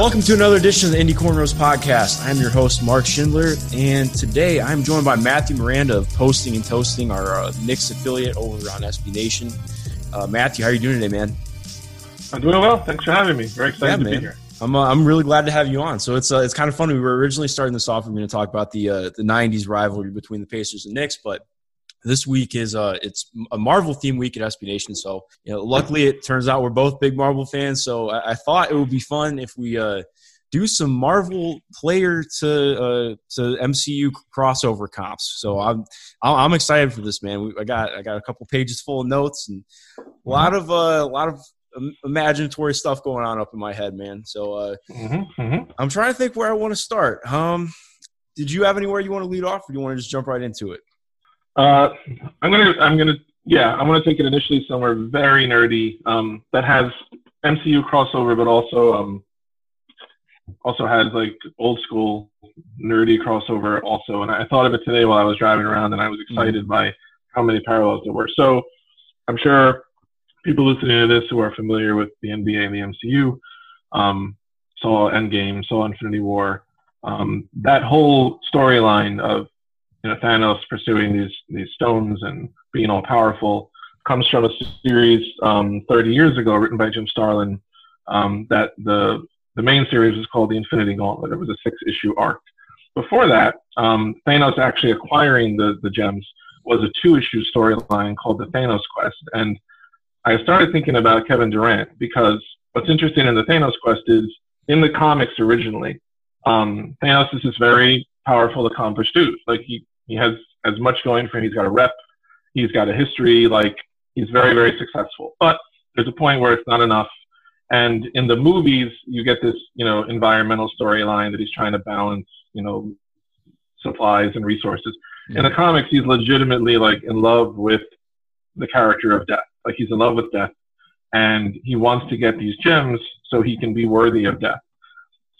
Welcome to another edition of the Indy Cornrows podcast. I'm your host, Mark Schindler, and today I'm joined by Matthew Miranda of Posting and Toasting, our uh, Knicks affiliate over on SB Nation. Uh, Matthew, how are you doing today, man? I'm doing well. Thanks for having me. Very excited yeah, to man. be here. I'm, uh, I'm really glad to have you on. So it's uh, it's kind of fun. We were originally starting this off. We are going to talk about the uh, the '90s rivalry between the Pacers and Knicks, but this week is uh it's a Marvel theme week at SB Nation. So you know, luckily it turns out we're both big Marvel fans. So I, I thought it would be fun if we uh do some Marvel player to uh, to MCU crossover comps. So I'm I'm excited for this, man. I got I got a couple pages full of notes and a lot of uh, a lot of imaginatory stuff going on up in my head, man. So uh, mm-hmm, mm-hmm. I'm trying to think where I want to start. Um, did you have anywhere you want to lead off, or do you want to just jump right into it? Uh, I'm gonna I'm gonna yeah I'm gonna take it initially somewhere very nerdy um, that has MCU crossover, but also um, also has like old school nerdy crossover also. And I thought of it today while I was driving around, and I was excited mm-hmm. by how many parallels there were. So I'm sure people listening to this who are familiar with the NBA and the MCU um, saw Endgame, saw Infinity War. Um, that whole storyline of you know Thanos pursuing these these stones and being all powerful comes from a series um, 30 years ago written by Jim Starlin um, that the the main series was called the Infinity Gauntlet. It was a six issue arc. Before that, um, Thanos actually acquiring the the gems was a two issue storyline called the Thanos Quest, and I started thinking about Kevin Durant because what's interesting in the Thanos quest is in the comics originally, um, Thanos is this very powerful, accomplished dude. Like he, he has as much going for him. He's got a rep, he's got a history. Like he's very, very successful. But there's a point where it's not enough. And in the movies, you get this, you know, environmental storyline that he's trying to balance, you know, supplies and resources. In the comics, he's legitimately like in love with the character of death like he's in love with death and he wants to get these gems so he can be worthy of death.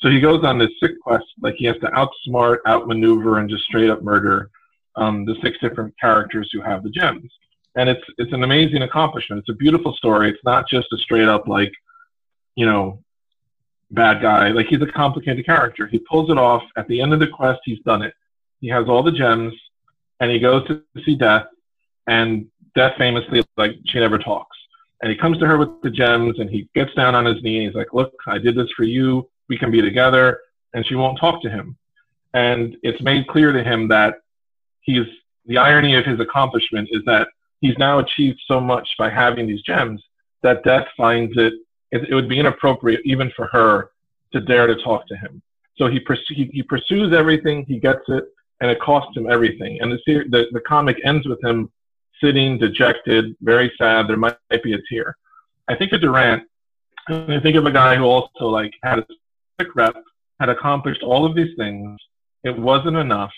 So he goes on this sick quest, like he has to outsmart, outmaneuver, and just straight up murder um, the six different characters who have the gems. And it's it's an amazing accomplishment. It's a beautiful story. It's not just a straight up like, you know, bad guy. Like he's a complicated character. He pulls it off. At the end of the quest, he's done it. He has all the gems, and he goes to see Death, and Death famously, like, she never talks. And he comes to her with the gems and he gets down on his knee and he's like, Look, I did this for you. We can be together. And she won't talk to him. And it's made clear to him that he's the irony of his accomplishment is that he's now achieved so much by having these gems that Death finds it, it, would be inappropriate even for her to dare to talk to him. So he, pers- he, he pursues everything, he gets it, and it costs him everything. And the, the, the comic ends with him sitting, dejected, very sad. There might, might be a tear. I think of Durant, and I think of a guy who also like had a sick rep, had accomplished all of these things. It wasn't enough,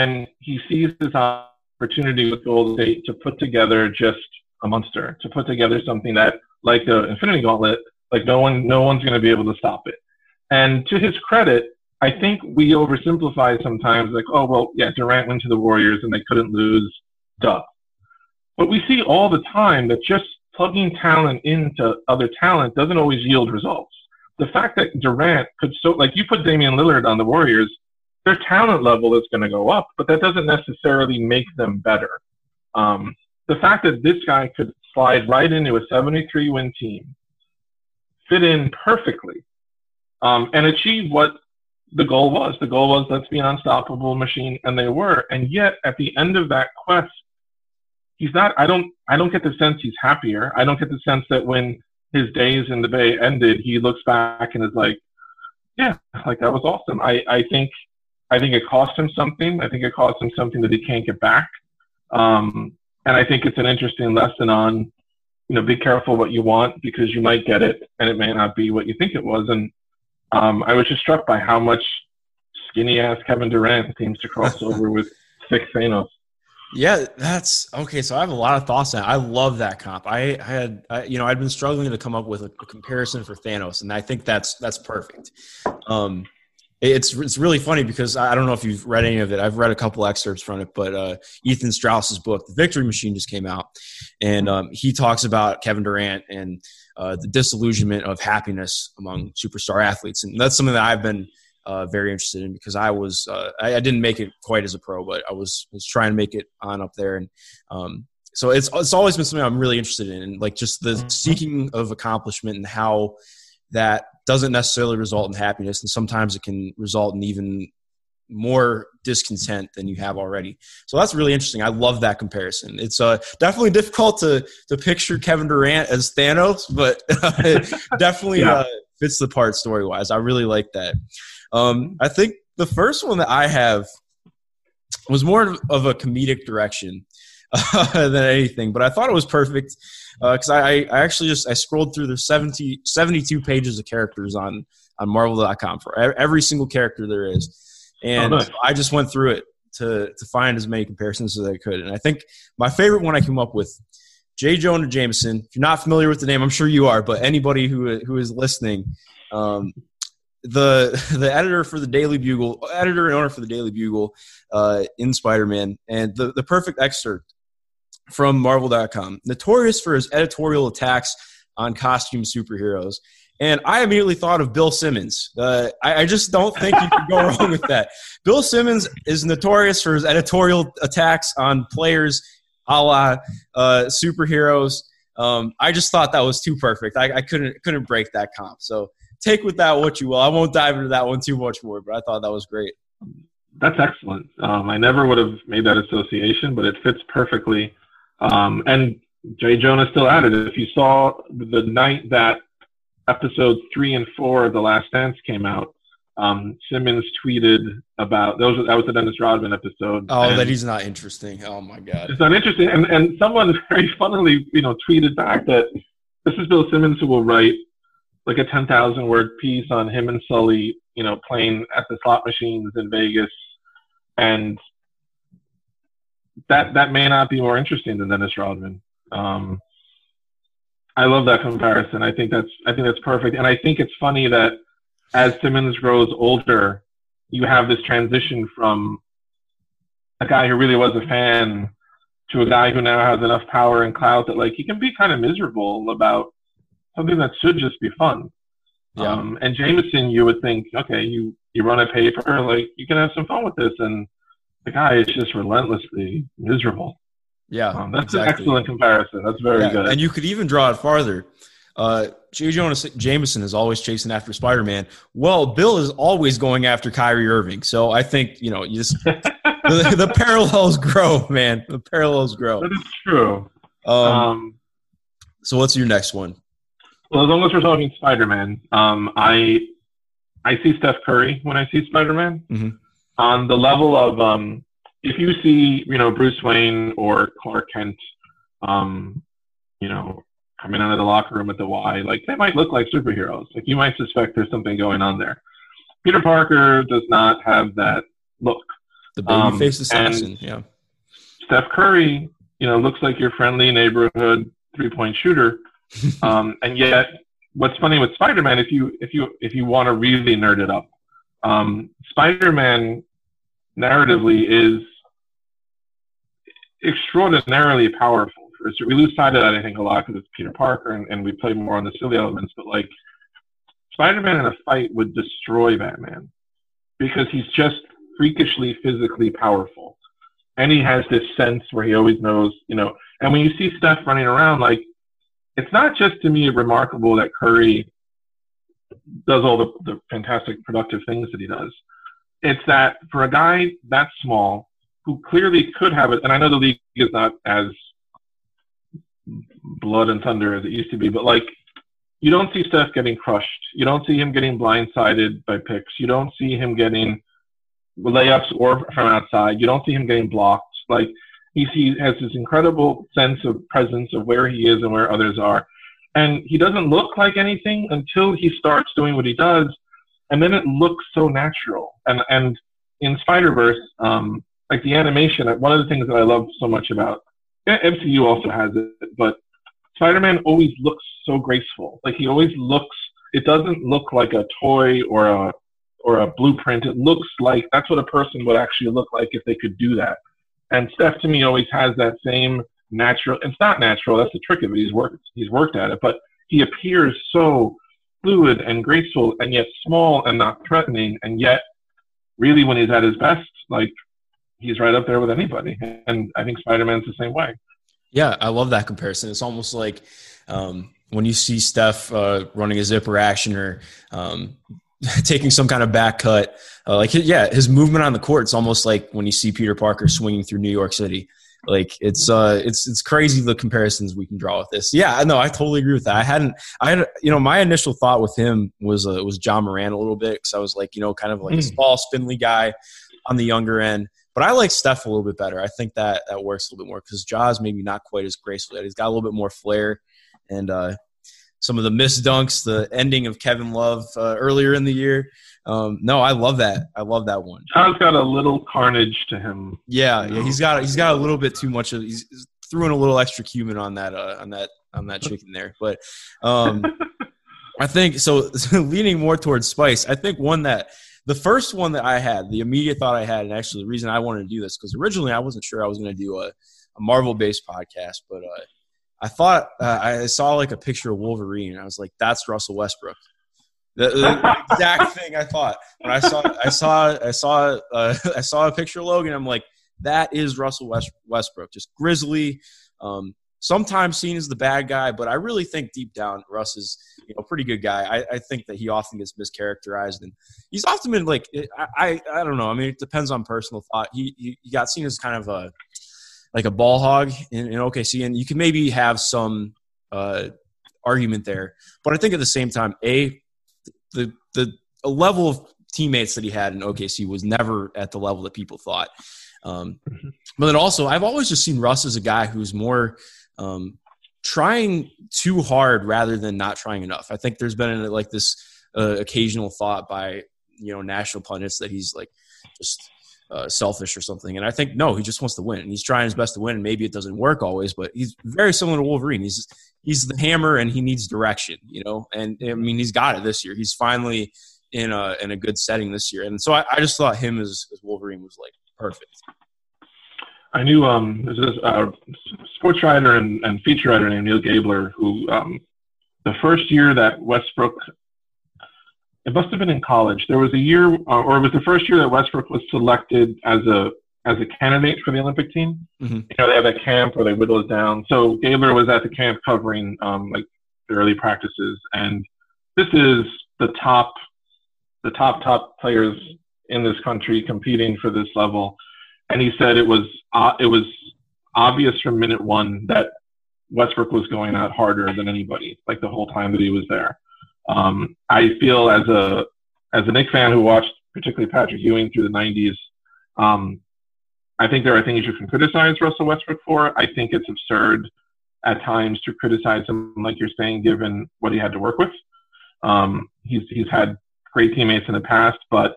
and he sees this opportunity with Golden State to put together just a monster, to put together something that, like the Infinity Gauntlet, like no one, no one's going to be able to stop it. And to his credit, I think we oversimplify sometimes, like, oh well, yeah, Durant went to the Warriors and they couldn't lose duh. But we see all the time that just plugging talent into other talent doesn't always yield results. The fact that Durant could so, like you put Damian Lillard on the Warriors, their talent level is going to go up, but that doesn't necessarily make them better. Um, the fact that this guy could slide right into a 73 win team, fit in perfectly, um, and achieve what the goal was. The goal was let's be an unstoppable machine, and they were. And yet, at the end of that quest, he's not. I don't. I don't get the sense he's happier. I don't get the sense that when his days in the Bay ended, he looks back and is like, "Yeah, like that was awesome." I I think I think it cost him something. I think it cost him something that he can't get back. Um, and I think it's an interesting lesson on, you know, be careful what you want because you might get it and it may not be what you think it was. And um, I was just struck by how much skinny ass Kevin Durant seems to cross over with thick Thanos. Yeah, that's okay. So I have a lot of thoughts on. It. I love that comp. I, I had, I, you know, I'd been struggling to come up with a, a, comparison for Thanos, and I think that's that's perfect. Um, it's it's really funny because I don't know if you've read any of it. I've read a couple excerpts from it, but uh, Ethan Strauss's book, The Victory Machine, just came out, and um, he talks about Kevin Durant and uh, the disillusionment of happiness among superstar athletes, and that's something that I've been uh, very interested in because I was uh, I, I, didn't make it quite as a pro, but I was was trying to make it on up there, and um, so it's it's always been something I'm really interested in, and like just the seeking of accomplishment and how that doesn't necessarily result in happiness, and sometimes it can result in even more discontent than you have already. So that's really interesting. I love that comparison. It's uh, definitely difficult to to picture Kevin Durant as Thanos, but definitely yeah. uh, fits the part story wise. I really like that. Um, I think the first one that I have was more of a comedic direction uh, than anything, but I thought it was perfect because uh, I, I actually just I scrolled through the 70, 72 pages of characters on on Marvel.com for every single character there is, and oh, nice. I just went through it to to find as many comparisons as I could. And I think my favorite one I came up with, J. Jonah Jameson. If you're not familiar with the name, I'm sure you are, but anybody who who is listening, um, the the editor for the Daily Bugle, editor and owner for the Daily Bugle, uh, in Spider Man, and the the perfect excerpt from Marvel.com, notorious for his editorial attacks on costume superheroes. And I immediately thought of Bill Simmons. Uh, I, I, just don't think you can go wrong with that. Bill Simmons is notorious for his editorial attacks on players a la uh, superheroes. Um, I just thought that was too perfect. I, I, couldn't couldn't break that comp. So take with that what you will. I won't dive into that one too much more, but I thought that was great. That's excellent. Um, I never would have made that association, but it fits perfectly um, and Jay Jonah still added, if you saw the night that episodes three and four of The Last Dance came out, um, Simmons tweeted about those. That was the Dennis Rodman episode. Oh, that he's not interesting. Oh my god, it's not interesting. And and someone very funnily, you know, tweeted back that this is Bill Simmons who will write like a ten thousand word piece on him and Sully, you know, playing at the slot machines in Vegas, and that that may not be more interesting than Dennis Rodman. Um, I love that comparison. I think that's I think that's perfect, and I think it's funny that as Simmons grows older, you have this transition from a guy who really was a fan to a guy who now has enough power and clout that like he can be kind of miserable about something that should just be fun. Yeah. Um, and Jameson, you would think, okay, you you run a paper, like you can have some fun with this, and the guy is just relentlessly miserable. Yeah, um, that's exactly. an excellent comparison. That's very yeah. good. And you could even draw it farther. Uh, J. Jonah Jameson is always chasing after Spider Man. Well, Bill is always going after Kyrie Irving. So I think you know, you just the, the, parallels grow, man. The parallels grow. That is true. Um, um, so what's your next one? Well, as long as we're talking Spider Man, um, I I see Steph Curry when I see Spider Man. Mm-hmm on the level of um, if you see, you know, Bruce Wayne or Clark Kent, um, you know, coming out of the locker room at the Y, like they might look like superheroes. Like you might suspect there's something going on there. Peter Parker does not have that look. The baby um, assassin, yeah. Steph Curry, you know, looks like your friendly neighborhood three point shooter. um, and yet, what's funny with Spider Man, if you if you if you want to really nerd it up, um, Spider Man narratively is extraordinarily powerful. We lose sight of that, I think, a lot because it's Peter Parker and, and we play more on the silly elements. But like Spider-Man in a fight would destroy Batman because he's just freakishly physically powerful, and he has this sense where he always knows, you know. And when you see Steph running around, like it's not just to me remarkable that Curry does all the, the fantastic productive things that he does it's that for a guy that small who clearly could have it, and I know the league is not as blood and thunder as it used to be, but like you don't see Steph getting crushed. You don't see him getting blindsided by picks. You don't see him getting layups or from outside. You don't see him getting blocked. Like he, he has this incredible sense of presence of where he is and where others are. And he doesn't look like anything until he starts doing what he does and then it looks so natural. And and in Spider Verse, um, like the animation, one of the things that I love so much about MCU also has it, but Spider Man always looks so graceful. Like he always looks. It doesn't look like a toy or a or a blueprint. It looks like that's what a person would actually look like if they could do that. And Steph to me always has that same natural. It's not natural. That's the trick of it. He's worked. He's worked at it, but he appears so fluid and graceful, and yet small and not threatening, and yet really when he's at his best, like he's right up there with anybody. And I think Spider Man's the same way. Yeah, I love that comparison. It's almost like um, when you see Steph uh, running a zipper action or um, taking some kind of back cut. Uh, like, yeah, his movement on the court, it's almost like when you see Peter Parker swinging through New York City. Like it's uh it's it's crazy the comparisons we can draw with this. Yeah, no, I totally agree with that. I hadn't I had you know my initial thought with him was uh, was Ja Morant a little bit because I was like you know kind of like mm. a small spindly guy on the younger end. But I like Steph a little bit better. I think that that works a little bit more because Ja's maybe not quite as graceful yet. He's got a little bit more flair and uh, some of the missed dunks, the ending of Kevin Love uh, earlier in the year. Um, no, I love that. I love that one. John's got a little carnage to him. Yeah, yeah, he's got he's got a little bit too much of he's, throwing a little extra cumin on that uh, on that on that chicken there. But um, I think so. leaning more towards spice, I think one that the first one that I had, the immediate thought I had, and actually the reason I wanted to do this because originally I wasn't sure I was going to do a, a Marvel based podcast, but uh, I thought uh, I saw like a picture of Wolverine. and I was like, that's Russell Westbrook. The, the exact thing I thought when I saw I saw I saw uh, I saw a picture of Logan. I'm like, that is Russell West, Westbrook, just grizzly. Um, sometimes seen as the bad guy, but I really think deep down Russ is you know pretty good guy. I, I think that he often gets mischaracterized, and he's often been like I, I, I don't know. I mean, it depends on personal thought. He, he, he got seen as kind of a like a ball hog in, in OKC, and you can maybe have some uh, argument there. But I think at the same time, a the the level of teammates that he had in OKC was never at the level that people thought. Um, mm-hmm. but then also, I've always just seen Russ as a guy who's more um, trying too hard rather than not trying enough. I think there's been like this uh, occasional thought by you know national pundits that he's like just uh, selfish or something. And I think no, he just wants to win, and he's trying his best to win. And maybe it doesn't work always, but he's very similar to Wolverine. He's he's the hammer, and he needs direction, you know. And I mean, he's got it this year. He's finally in a in a good setting this year, and so I, I just thought him as, as Wolverine was like perfect. I knew um, there's a uh, sports writer and, and feature writer named Neil Gabler who um, the first year that Westbrook it must have been in college. There was a year, uh, or it was the first year that Westbrook was selected as a as a candidate for the Olympic team. Mm-hmm. You know, they have that camp where they whittle it down. So Gabler was at the camp covering um, like the early practices, and this is the top, the top top players in this country competing for this level. And he said it was uh, it was obvious from minute one that Westbrook was going out harder than anybody, like the whole time that he was there. Um, I feel as a as a Knick fan who watched particularly Patrick Ewing through the 90s, um, I think there are things you can criticize Russell Westbrook for. I think it's absurd at times to criticize him, like you're saying, given what he had to work with. Um, he's he's had great teammates in the past, but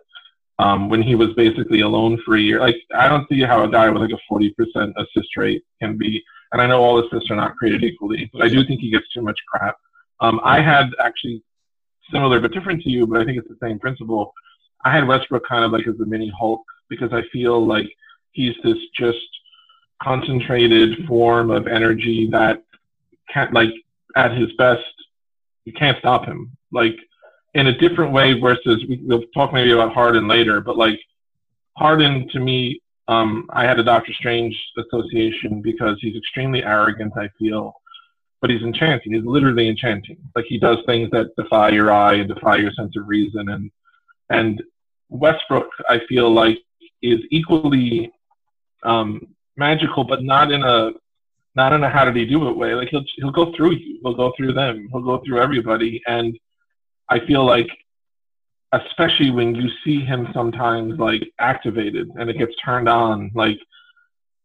um, when he was basically alone for a year, like I don't see how a guy with like a 40% assist rate can be. And I know all assists are not created equally, but I do think he gets too much crap. Um, I had actually similar but different to you, but I think it's the same principle. I had Westbrook kind of like as a mini Hulk because I feel like he's this just concentrated form of energy that can't like at his best you can't stop him like in a different way versus we, will talk maybe about Harden later but like Harden to me um, I had a Doctor Strange association because he's extremely arrogant I feel but he's enchanting. He's literally enchanting. Like he does things that defy your eye and defy your sense of reason. And and Westbrook, I feel like, is equally um, magical, but not in a not in a how did he do it way. Like he'll he'll go through you. He'll go through them. He'll go through everybody. And I feel like, especially when you see him sometimes like activated and it gets turned on, like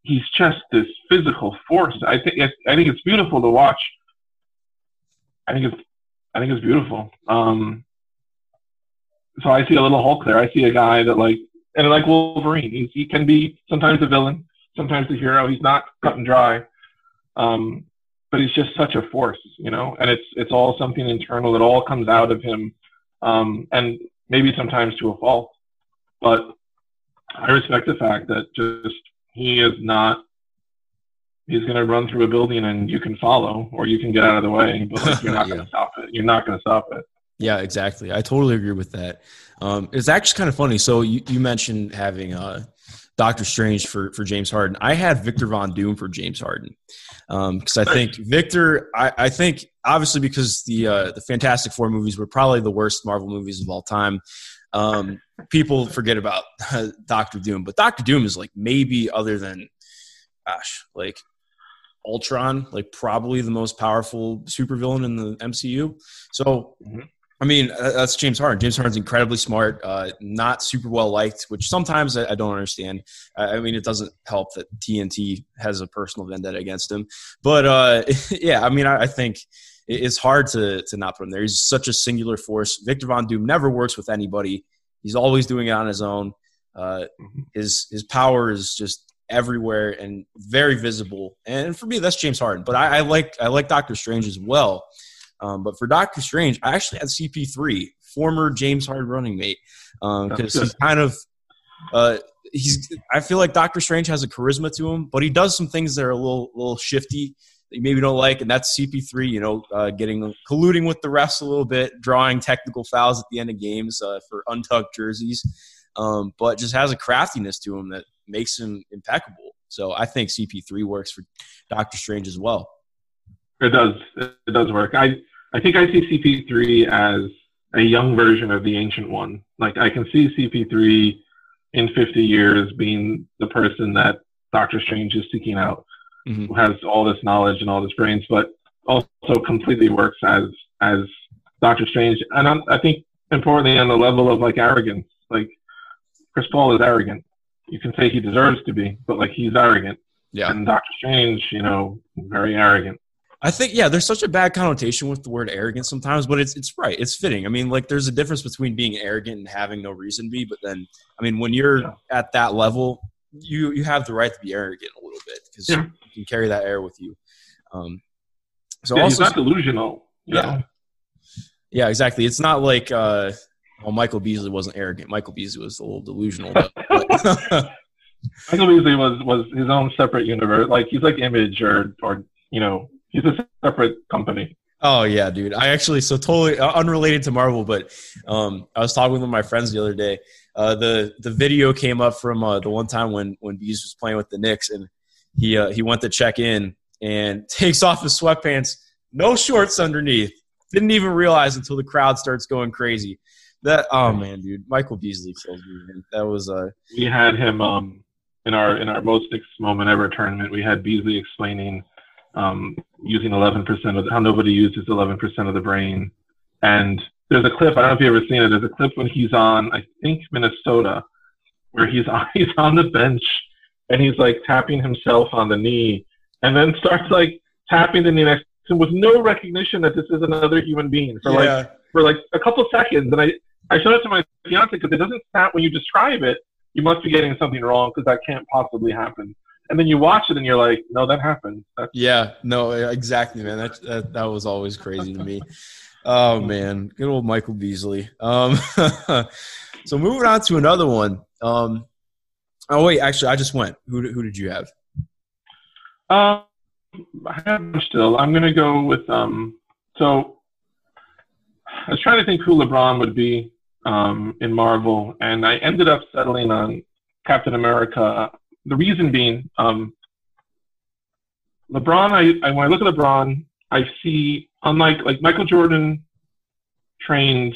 he's just this physical force. I think I think it's beautiful to watch. I think it's I think it's beautiful. Um, so I see a little Hulk there. I see a guy that like and like Wolverine. He's, he can be sometimes a villain, sometimes a hero. He's not cut and dry, um, but he's just such a force, you know. And it's it's all something internal. It all comes out of him. Um, and maybe sometimes to a fault. But I respect the fact that just he is not. He's going to run through a building and you can follow, or you can get out of the way, but like, you're not yeah. going to stop it. You're not going to stop it. Yeah, exactly. I totally agree with that. Um, it's actually kind of funny. So you, you mentioned having uh, Doctor Strange for for James Harden. I had Victor Von Doom for James Harden because um, I think Victor. I, I, think obviously because the uh, the Fantastic Four movies were probably the worst Marvel movies of all time. Um, people forget about uh, Doctor Doom, but Doctor Doom is like maybe other than, gosh, like Ultron, like probably the most powerful supervillain in the MCU. So. Mm-hmm. I mean, that's James Harden. James Harden's incredibly smart, uh, not super well liked, which sometimes I, I don't understand. I mean, it doesn't help that TNT has a personal vendetta against him. But uh, yeah, I mean, I, I think it's hard to to not put him there. He's such a singular force. Victor Von Doom never works with anybody. He's always doing it on his own. Uh, mm-hmm. his his power is just everywhere and very visible. And for me, that's James Harden. But I, I like I like Doctor Strange as well. Um, but for Doctor Strange, I actually had CP3, former James Harden running mate, because um, he's kind of uh, he's. I feel like Doctor Strange has a charisma to him, but he does some things that are a little little shifty that you maybe don't like, and that's CP3. You know, uh, getting colluding with the refs a little bit, drawing technical fouls at the end of games uh, for untucked jerseys, um, but just has a craftiness to him that makes him impeccable. So I think CP3 works for Doctor Strange as well. It does. It does work. I I think I see CP3 as a young version of the ancient one. Like I can see CP3 in 50 years being the person that Doctor Strange is seeking out mm-hmm. who has all this knowledge and all this brains, but also completely works as as Doctor Strange. And I'm, I think importantly on the level of like arrogance, like Chris Paul is arrogant. You can say he deserves to be, but like he's arrogant. Yeah. And Doctor Strange, you know, very arrogant. I think yeah, there's such a bad connotation with the word arrogant sometimes, but it's it's right. It's fitting. I mean, like there's a difference between being arrogant and having no reason to be, but then I mean, when you're yeah. at that level, you you have the right to be arrogant a little bit because yeah can carry that air with you. Um, so yeah, also, he's not delusional. Yeah. Know? Yeah, exactly. It's not like uh, well, Michael Beasley wasn't arrogant. Michael Beasley was a little delusional. But, Michael Beasley was was his own separate universe. Like he's like Image or or you know he's a separate company. Oh yeah, dude. I actually so totally unrelated to Marvel, but um, I was talking with my friends the other day. Uh, the the video came up from uh, the one time when when Bees was playing with the Knicks, and he uh, he went to check in and takes off his sweatpants, no shorts underneath. Didn't even realize until the crowd starts going crazy. That oh man, dude, Michael Beasley kills me. Man. That was uh we had him um in our in our most moment ever tournament. We had Beasley explaining um, using 11% of the, how nobody uses 11% of the brain. And there's a clip I don't know if you've ever seen it. There's a clip when he's on I think Minnesota, where he's on he's on the bench and he's like tapping himself on the knee and then starts like tapping the knee next to him with no recognition that this is another human being for yeah. like for like a couple seconds. And I, I showed it to my fiance because it doesn't sound when you describe it, you must be getting something wrong because that can't possibly happen. And then you watch it and you're like, no, that happened. That's- yeah, no, exactly, man. That, that that was always crazy to me. Oh man, good old Michael Beasley. Um, so moving on to another one. Um, Oh wait, actually, I just went. Who who did you have? Um, I have still. I'm gonna go with um. So I was trying to think who LeBron would be um in Marvel, and I ended up settling on Captain America. The reason being, um, LeBron. I, I when I look at LeBron, I see unlike like Michael Jordan trained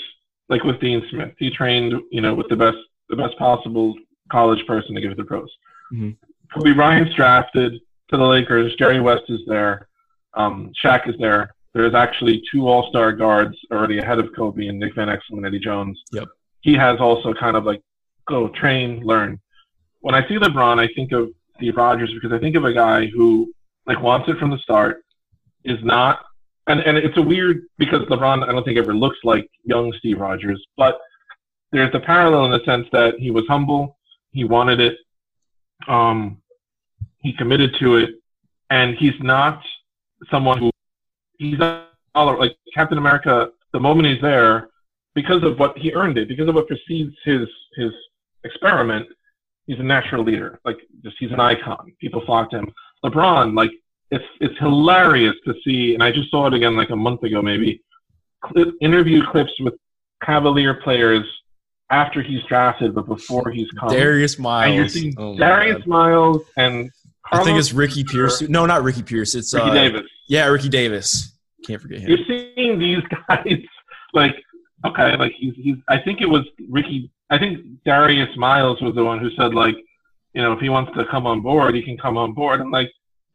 like with Dean Smith. He trained, you know, with the best the best possible college person to give it to the pros. Mm-hmm. Kobe Bryant's drafted to the Lakers. Jerry West is there. Um, Shaq is there. There's actually two All Star guards already ahead of Kobe and Nick Van Exel and Eddie Jones. Yep. He has also kind of like go train, learn. When I see LeBron, I think of Steve Rogers because I think of a guy who like wants it from the start, is not, and and it's a weird because LeBron I don't think ever looks like young Steve Rogers, but there's a parallel in the sense that he was humble, he wanted it. Um, he committed to it, and he's not someone who he's not like Captain America. The moment he's there, because of what he earned it, because of what precedes his his experiment, he's a natural leader. Like just he's an icon. People flock to him. LeBron, like it's it's hilarious to see, and I just saw it again like a month ago maybe. Clip, interview clips with Cavalier players after he's drafted, but before he's come. Darius Miles. And oh Darius God. Miles and Carlos I think it's Ricky Pierce. No, not Ricky Pierce. It's Ricky uh, Davis. Yeah, Ricky Davis. Can't forget him. You're seeing these guys like okay, like he's he's. I think it was Ricky. I think Darius Miles was the one who said like, you know, if he wants to come on board, he can come on board. And like,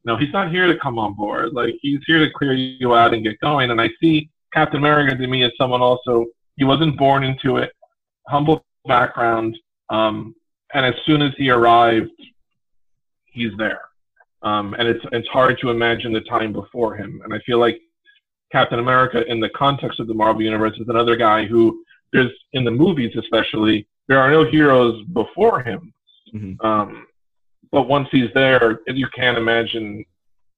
no, he's not here to come on board. Like he's here to clear you out and get going. And I see Captain America to me as someone also. He wasn't born into it. Humble background. Um, and as soon as he arrived, he's there. Um, and it's it's hard to imagine the time before him. And I feel like Captain America in the context of the Marvel Universe is another guy who there's in the movies especially there are no heroes before him. Mm-hmm. Um, but once he's there, you can't imagine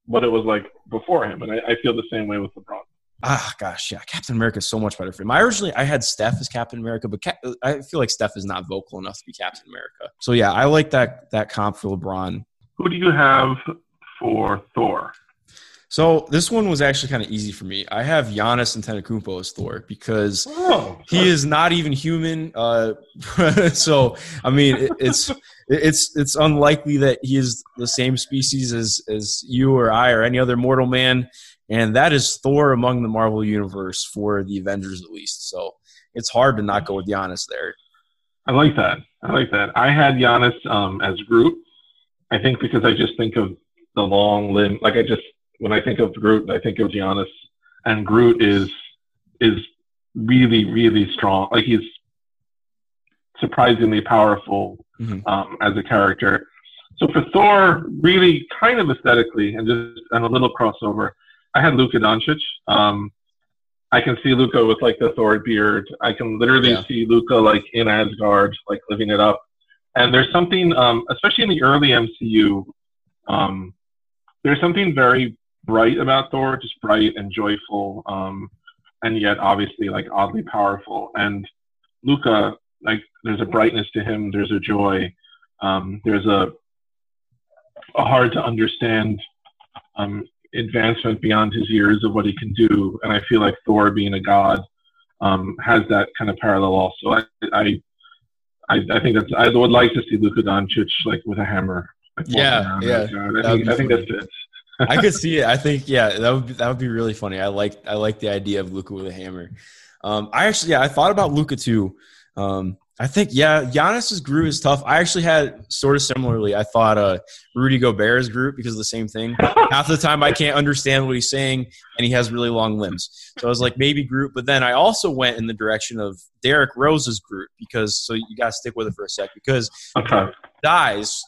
what it was like before him. And I, I feel the same way with LeBron. Ah, gosh, yeah, Captain America is so much better for him. I originally I had Steph as Captain America, but Cap- I feel like Steph is not vocal enough to be Captain America. So yeah, I like that that comp for LeBron. Who do you have for Thor? So this one was actually kind of easy for me. I have Giannis Antetokounmpo as Thor because oh, he is not even human. Uh, so I mean, it, it's it's it's unlikely that he is the same species as as you or I or any other mortal man, and that is Thor among the Marvel universe for the Avengers at least. So it's hard to not go with Giannis there. I like that. I like that. I had Giannis um, as Groot. I think because I just think of the long limb. Like I just when I think of Groot, I think of Giannis, and Groot is is really really strong. Like he's surprisingly powerful mm-hmm. um, as a character. So for Thor, really kind of aesthetically and just and a little crossover, I had Luka Doncic. Um, I can see Luka with like the Thor beard. I can literally yeah. see Luka like in Asgard, like living it up. And there's something, um, especially in the early MCU, um, there's something very bright about Thor, just bright and joyful, um, and yet obviously like oddly powerful. And Luka, like there's a brightness to him, there's a joy, um, there's a a hard to understand um, advancement beyond his years of what he can do. And I feel like Thor, being a god, um, has that kind of parallel also. I, I I, I think that's I would like to see Luka Doncic like with a hammer. Like, yeah, yeah. I think, I think that fits. I could see it. I think yeah, that would be, that would be really funny. I like I like the idea of Luka with a hammer. Um, I actually yeah, I thought about Luka too. Um, I think yeah, Giannis's Groot is tough. I actually had sort of similarly. I thought uh, Rudy Gobert's Groot because of the same thing. Half the time I can't understand what he's saying, and he has really long limbs. So I was like maybe Groot, but then I also went in the direction of Derrick Rose's Groot because so you got to stick with it for a sec because okay. dies,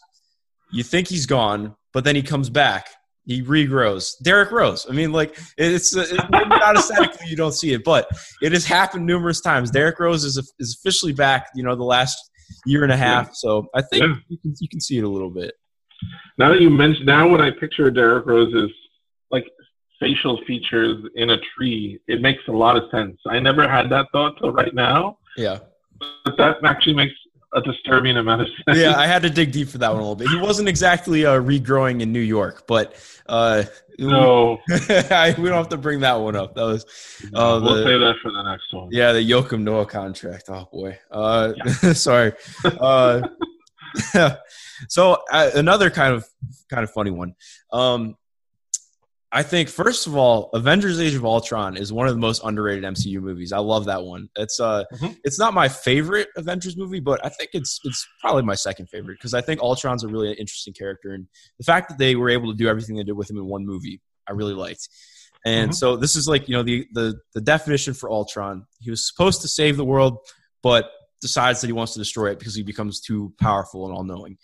you think he's gone, but then he comes back he regrows. Derrick Rose. I mean, like it's, uh, it's not aesthetically you don't see it, but it has happened numerous times. Derrick Rose is is officially back. You know, the last year and a half. So I think yeah. you can you can see it a little bit. Now that you mentioned, now when I picture Derrick Rose's like facial features in a tree, it makes a lot of sense. I never had that thought till right now. Yeah, but that actually makes a disturbing amount of sense. Yeah, I had to dig deep for that one a little bit. He wasn't exactly uh, regrowing in New York, but uh, no, we don't have to bring that one up. That was uh, we'll save that for the next one. Yeah, the Joakim Noah contract. Oh boy, uh, yeah. sorry. Uh, so uh, another kind of kind of funny one. Um, I think first of all, Avengers: Age of Ultron is one of the most underrated MCU movies. I love that one. It's uh, mm-hmm. it's not my favorite Avengers movie, but I think it's it's probably my second favorite because I think Ultron's a really interesting character, and the fact that they were able to do everything they did with him in one movie, I really liked. And mm-hmm. so this is like you know the the the definition for Ultron. He was supposed to save the world, but decides that he wants to destroy it because he becomes too powerful and all knowing.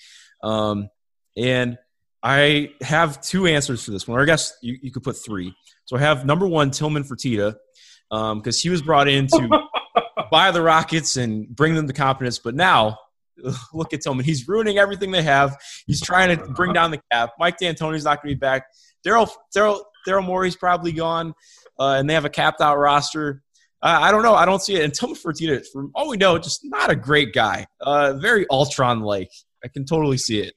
Um, and I have two answers for this one, or I guess you, you could put three. So I have number one, Tilman Fertitta, because um, he was brought in to buy the Rockets and bring them to competence. But now, look at Tilman. He's ruining everything they have. He's trying to bring down the cap. Mike D'Antoni's not going to be back. Daryl Daryl Daryl Morey's probably gone, uh, and they have a capped out roster. I, I, don't know. I don't see it. And Tilman Fertitta, from all we know, just not a great guy. Uh, very Ultron like. I can totally see it.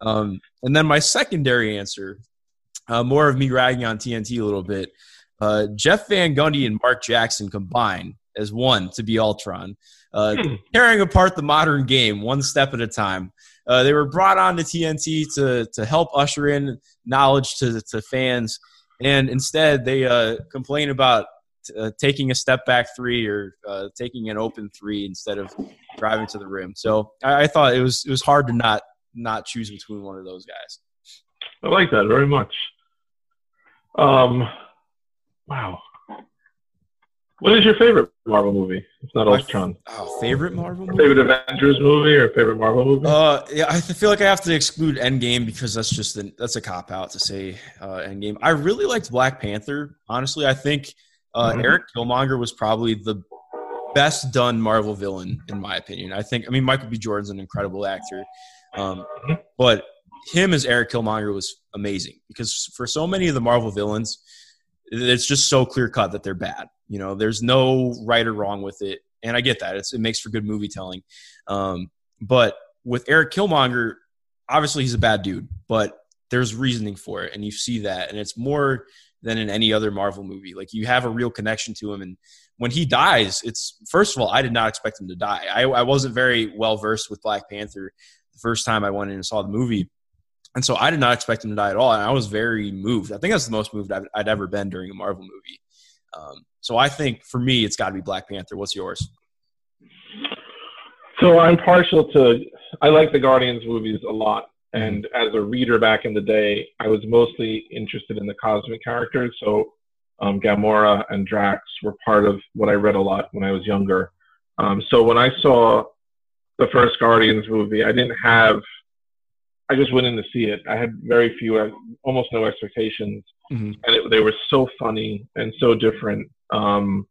Um, and then my secondary answer, uh, more of me ragging on TNT a little bit. Uh, Jeff Van Gundy and Mark Jackson combine as one to be Ultron, uh, hmm. tearing apart the modern game one step at a time. Uh, they were brought on to TNT to to help usher in knowledge to to fans, and instead they uh, complain about uh, taking a step back three or uh, taking an open three instead of driving to the rim. So I, I, thought it was it was hard to not not choose between one of those guys. I like that very much. Um, wow. What is your favorite Marvel movie? It's not Ultron. Oh, favorite Marvel movie? Favorite Avengers movie or favorite Marvel movie? Uh, yeah, I feel like I have to exclude Endgame because that's just an, that's a cop out to say uh, Endgame. I really liked Black Panther. Honestly, I think uh, mm-hmm. Eric Killmonger was probably the best done Marvel villain in my opinion. I think. I mean, Michael B. Jordan's an incredible actor, um, mm-hmm. but him as Eric Killmonger was amazing because for so many of the Marvel villains, it's just so clear cut that they're bad. You know, there's no right or wrong with it, and I get that. It's, it makes for good movie telling. Um, but with Eric Killmonger, obviously he's a bad dude, but there's reasoning for it, and you see that, and it's more than in any other Marvel movie. Like you have a real connection to him, and when he dies, it's first of all, I did not expect him to die. I, I wasn't very well versed with Black Panther the first time I went in and saw the movie. And so I did not expect him to die at all. And I was very moved. I think that's the most moved I've, I'd ever been during a Marvel movie. Um, so I think for me, it's got to be Black Panther. What's yours? So I'm partial to. I like the Guardians movies a lot, and as a reader back in the day, I was mostly interested in the cosmic characters. So um, Gamora and Drax were part of what I read a lot when I was younger. Um, so when I saw the first Guardians movie, I didn't have. I just went in to see it. I had very few, almost no expectations, mm-hmm. and it, they were so funny and so different um,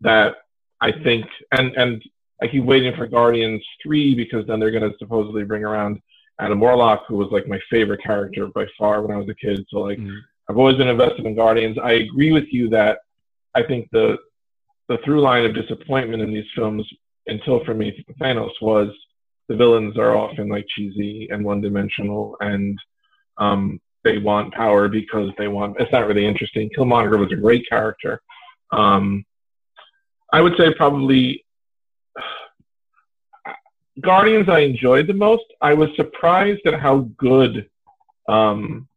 that I think, and and I keep waiting for Guardians three because then they're going to supposedly bring around Adam Warlock, who was like my favorite character by far when I was a kid. So like, mm-hmm. I've always been invested in Guardians. I agree with you that I think the the through line of disappointment in these films, until for me Thanos, was the villains are often like cheesy and one dimensional, and um, they want power because they want. It's not really interesting. Killmonger was a great character. Um, I would say probably Guardians I enjoyed the most. I was surprised at how good um,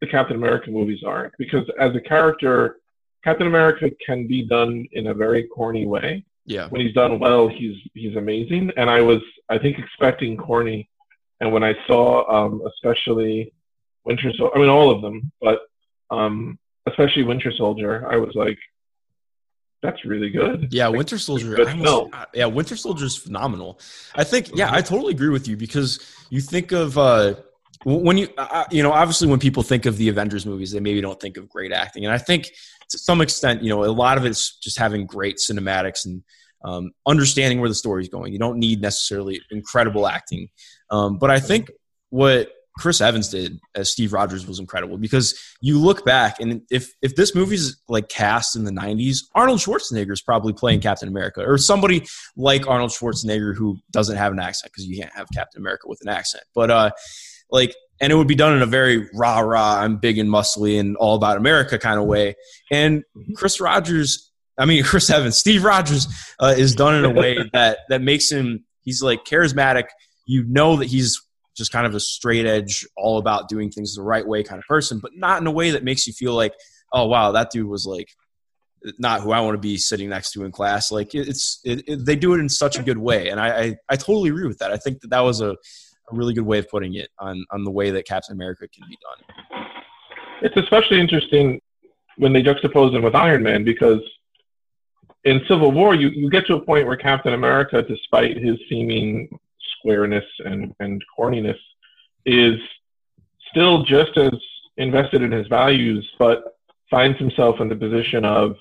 the Captain America movies are because as a character, Captain America can be done in a very corny way. Yeah. When he's done well, he's he's amazing. And I was I think expecting corny, and when I saw um, especially Winter Soldier, I mean all of them, but um, especially Winter Soldier, I was like, that's really good. Yeah, Winter Soldier. Almost, yeah, Winter Soldier is phenomenal. I think. Yeah, I totally agree with you because you think of uh, when you uh, you know obviously when people think of the Avengers movies, they maybe don't think of great acting, and I think to some extent, you know, a lot of it's just having great cinematics and um, understanding where the story's going. You don't need necessarily incredible acting, um, but I think what Chris Evans did as Steve Rogers was incredible because you look back and if if this movie's like cast in the 90s, Arnold Schwarzenegger is probably playing Captain America or somebody like Arnold Schwarzenegger who doesn't have an accent because you can't have Captain America with an accent. But uh like and it would be done in a very rah rah, I'm big and muscly and all about America kind of way. And Chris Rogers, I mean Chris Evans, Steve Rogers uh, is done in a way that that makes him he's like charismatic. You know that he's just kind of a straight edge, all about doing things the right way kind of person, but not in a way that makes you feel like, oh wow, that dude was like not who I want to be sitting next to in class. Like it's it, it, they do it in such a good way, and I, I, I totally agree with that. I think that that was a, a really good way of putting it on on the way that Captain America can be done. It's especially interesting when they juxtapose him with Iron Man because in Civil War you, you get to a point where Captain America, despite his seeming squareness and, and corniness is still just as invested in his values, but finds himself in the position of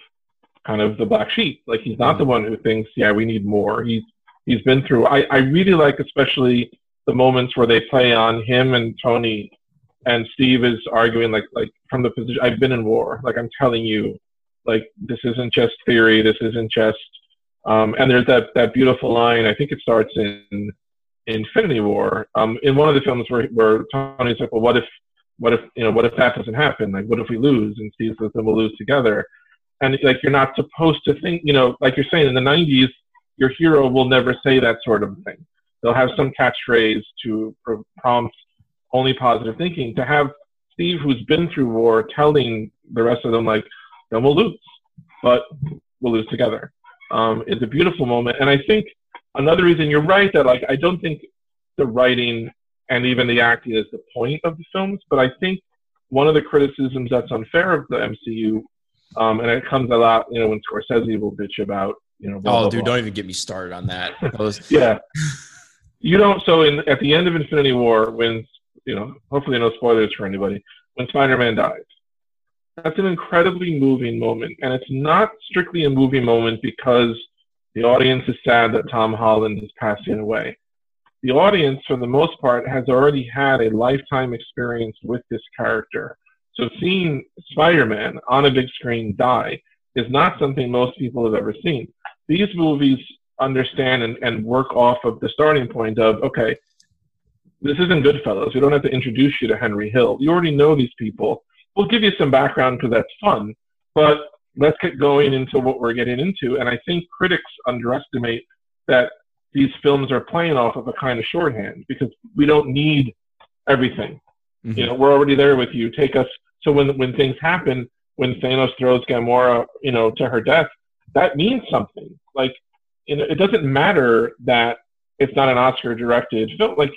kind of the black sheep. Like he's not the mm-hmm. one who thinks, yeah, we need more. He's he's been through. I, I really like especially the moments where they play on him and Tony, and Steve is arguing like like from the position. I've been in war. Like I'm telling you, Like this isn't just theory. This isn't just. Um, and there's that that beautiful line. I think it starts in Infinity War. Um, in one of the films where where Tony's like, well, what if what if you know what if that doesn't happen? Like what if we lose? And Steve says, then we'll lose together. And like you're not supposed to think. You know, like you're saying in the '90s, your hero will never say that sort of thing. They'll have some catchphrase to prompt only positive thinking. To have Steve, who's been through war, telling the rest of them like, then we'll lose, but we'll lose together. Um, it's a beautiful moment, and I think another reason you're right that like I don't think the writing and even the acting is the point of the films, but I think one of the criticisms that's unfair of the MCU, um, and it comes a lot, you know, when Scorsese will bitch about, you know. Blah, oh, blah, dude, blah. don't even get me started on that. Yeah, you don't. So in at the end of Infinity War, when you know, hopefully no spoilers for anybody, when Spider-Man dies, that's an incredibly moving moment, and it's not strictly a moving moment because the audience is sad that Tom Holland is passing away. The audience, for the most part, has already had a lifetime experience with this character. So seeing Spider-Man on a big screen die is not something most people have ever seen. These movies understand and, and work off of the starting point of, okay, this isn't Goodfellas. We don't have to introduce you to Henry Hill. You already know these people. We'll give you some background because that's fun, but let's get going into what we're getting into. And I think critics underestimate that these films are playing off of a kind of shorthand because we don't need everything. Mm-hmm. You know, we're already there with you. Take us. So when when things happen, when Thanos throws Gamora, you know, to her death, that means something. Like, you know, it doesn't matter that it's not an Oscar directed film. Like,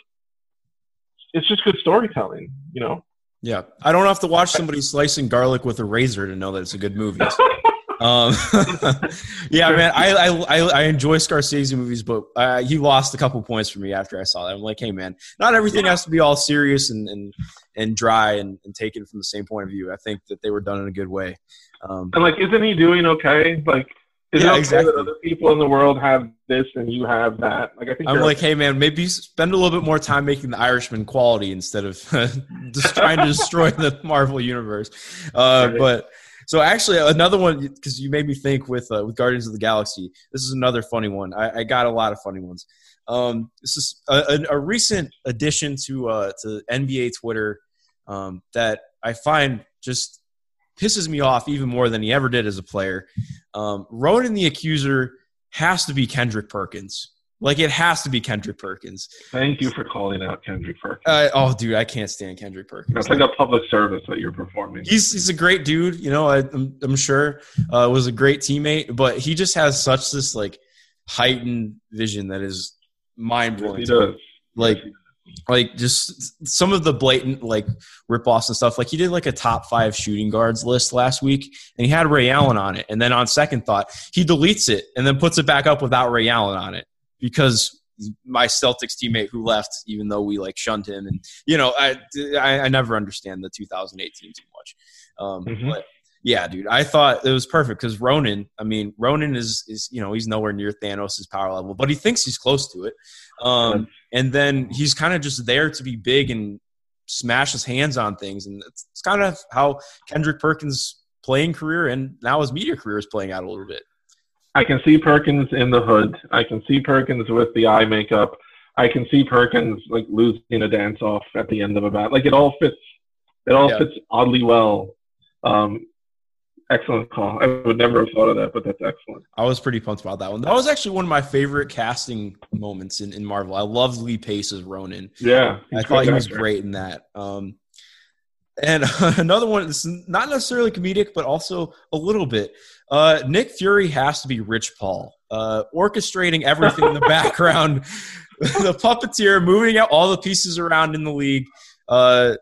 it's just good storytelling. You know. Yeah, I don't have to watch somebody slicing garlic with a razor to know that it's a good movie. um, yeah, man, I, I I enjoy Scorsese movies, but uh, he lost a couple points for me after I saw that. I'm like, hey, man, not everything yeah. has to be all serious and and, and dry and, and taken from the same point of view. I think that they were done in a good way. Um, and like, isn't he doing okay? Like, is yeah, it okay exactly. that other people in the world have this and you have that? Like I think I'm like, hey man, maybe spend a little bit more time making the Irishman quality instead of just trying to destroy the Marvel universe. Uh, But so actually, another one because you made me think with uh, with Guardians of the Galaxy. This is another funny one. I, I got a lot of funny ones. Um, this is a, a, a recent addition to uh, to NBA Twitter um, that I find just pisses me off even more than he ever did as a player. Um, Ronan the Accuser has to be Kendrick Perkins. Like it has to be Kendrick Perkins. Thank you for calling out Kendrick Perkins. Uh, oh, dude, I can't stand Kendrick Perkins. It's like a public service that you're performing. He's he's a great dude. You know, I, am I'm sure uh, was a great teammate, but he just has such this like heightened vision that is mind blowing. Yes, he does. Like yes, like just some of the blatant like rip-offs and stuff. Like he did like a top five shooting guards list last week, and he had Ray Allen on it. And then on second thought, he deletes it and then puts it back up without Ray Allen on it because my Celtics teammate who left, even though we like shunned him, and you know, I I, I never understand the 2018 too much. Um, mm-hmm. But yeah, dude, I thought it was perfect because Ronan. I mean, Ronan is is you know he's nowhere near Thanos' power level, but he thinks he's close to it. Um, and then he's kind of just there to be big and smash his hands on things, and it's, it's kind of how Kendrick Perkins' playing career and now his media career is playing out a little bit. I can see Perkins in the hood. I can see Perkins with the eye makeup. I can see Perkins like losing a dance off at the end of a bat. Like it all fits. It all yeah. fits oddly well. Um, excellent call. I would never have thought of that, but that's excellent. I was pretty pumped about that one. That was actually one of my favorite casting moments in, in Marvel. I loved Lee Pace as Ronan. Yeah. I thought he was great in that. Um, and another one that's not necessarily comedic, but also a little bit. Uh, Nick Fury has to be Rich Paul, uh, orchestrating everything in the background, the puppeteer, moving out all the pieces around in the league, uh,